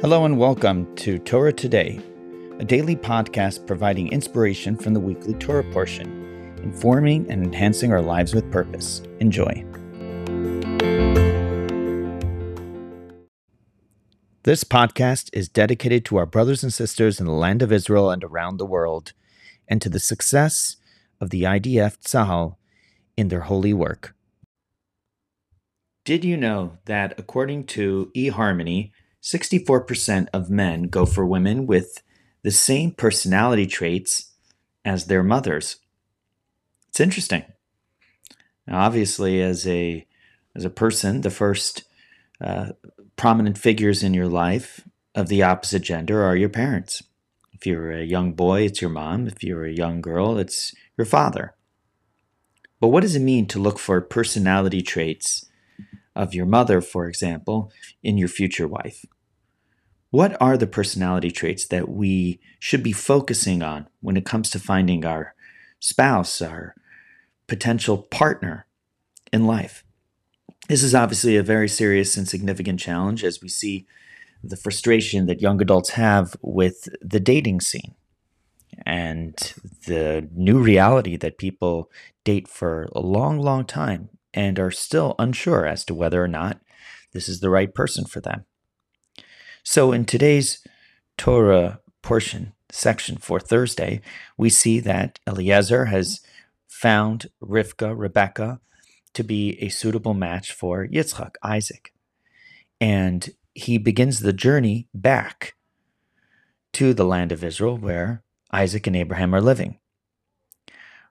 Hello and welcome to Torah Today, a daily podcast providing inspiration from the weekly Torah portion, informing and enhancing our lives with purpose. Enjoy. This podcast is dedicated to our brothers and sisters in the land of Israel and around the world, and to the success of the IDF Tzahal in their holy work. Did you know that according to eHarmony, 64% of men go for women with the same personality traits as their mothers. It's interesting. Now, obviously, as a as a person, the first uh, prominent figures in your life of the opposite gender are your parents. If you're a young boy, it's your mom. If you're a young girl, it's your father. But what does it mean to look for personality traits of your mother, for example, in your future wife? What are the personality traits that we should be focusing on when it comes to finding our spouse, our potential partner in life? This is obviously a very serious and significant challenge as we see the frustration that young adults have with the dating scene and the new reality that people date for a long, long time and are still unsure as to whether or not this is the right person for them. So, in today's Torah portion section for Thursday, we see that Eliezer has found Rivka, Rebecca, to be a suitable match for Yitzchak, Isaac. And he begins the journey back to the land of Israel where Isaac and Abraham are living.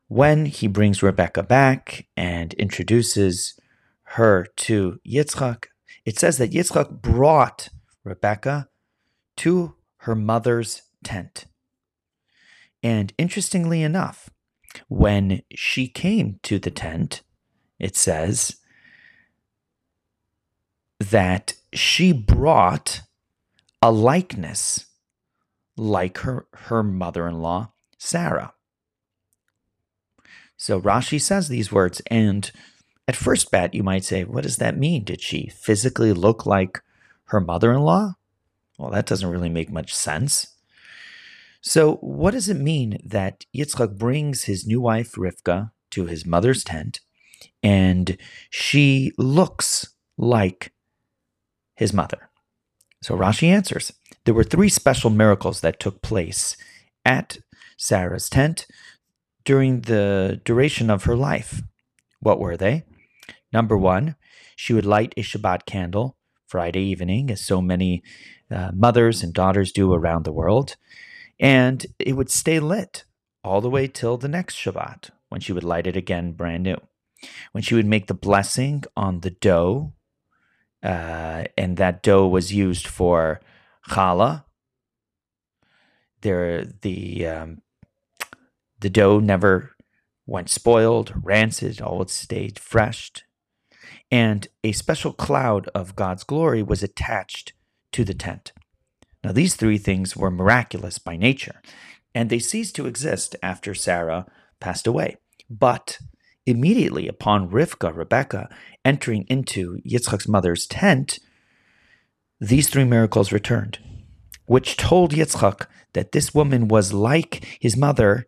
When he brings Rebecca back and introduces her to Yitzchak, it says that Yitzchak brought Rebecca to her mother's tent. And interestingly enough, when she came to the tent, it says that she brought a likeness like her, her mother in law, Sarah. So Rashi says these words, and at first bat, you might say, what does that mean? Did she physically look like her mother in law? Well, that doesn't really make much sense. So, what does it mean that Yitzchak brings his new wife Rivka to his mother's tent and she looks like his mother? So, Rashi answers there were three special miracles that took place at Sarah's tent during the duration of her life. What were they? Number one, she would light a Shabbat candle Friday evening, as so many uh, mothers and daughters do around the world. And it would stay lit all the way till the next Shabbat when she would light it again brand new. When she would make the blessing on the dough, uh, and that dough was used for challah. There, the um, the dough never went spoiled, rancid. It stayed fresh and a special cloud of God's glory was attached to the tent. Now, these three things were miraculous by nature, and they ceased to exist after Sarah passed away. But immediately upon Rivka, Rebecca, entering into Yitzchak's mother's tent, these three miracles returned, which told Yitzchak that this woman was like his mother,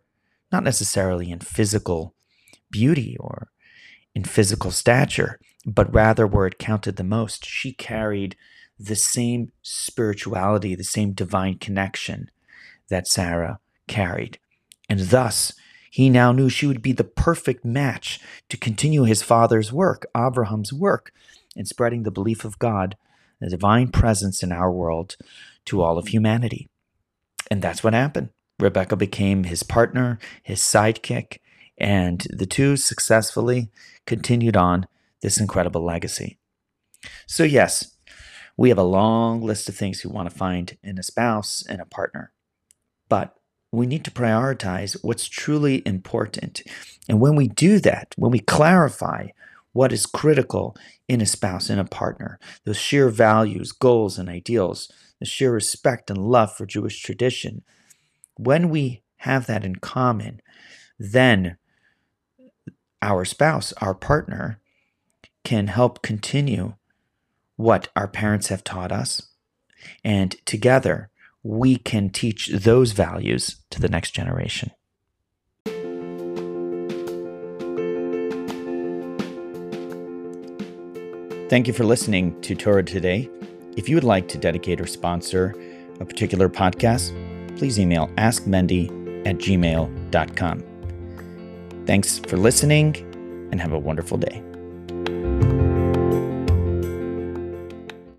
not necessarily in physical beauty or in physical stature, but rather where it counted the most, she carried the same spirituality, the same divine connection that Sarah carried. And thus, he now knew she would be the perfect match to continue his father's work, Abraham's work, in spreading the belief of God, the divine presence in our world, to all of humanity. And that's what happened. Rebecca became his partner, his sidekick, and the two successfully continued on this incredible legacy. So, yes, we have a long list of things we want to find in a spouse and a partner, but we need to prioritize what's truly important. And when we do that, when we clarify what is critical in a spouse and a partner, those sheer values, goals, and ideals, the sheer respect and love for Jewish tradition, when we have that in common, then our spouse, our partner, can help continue what our parents have taught us And together, we can teach those values to the next generation. Thank you for listening to Torah today. If you would like to dedicate or sponsor a particular podcast, please email askmendy at gmail.com. Thanks for listening and have a wonderful day.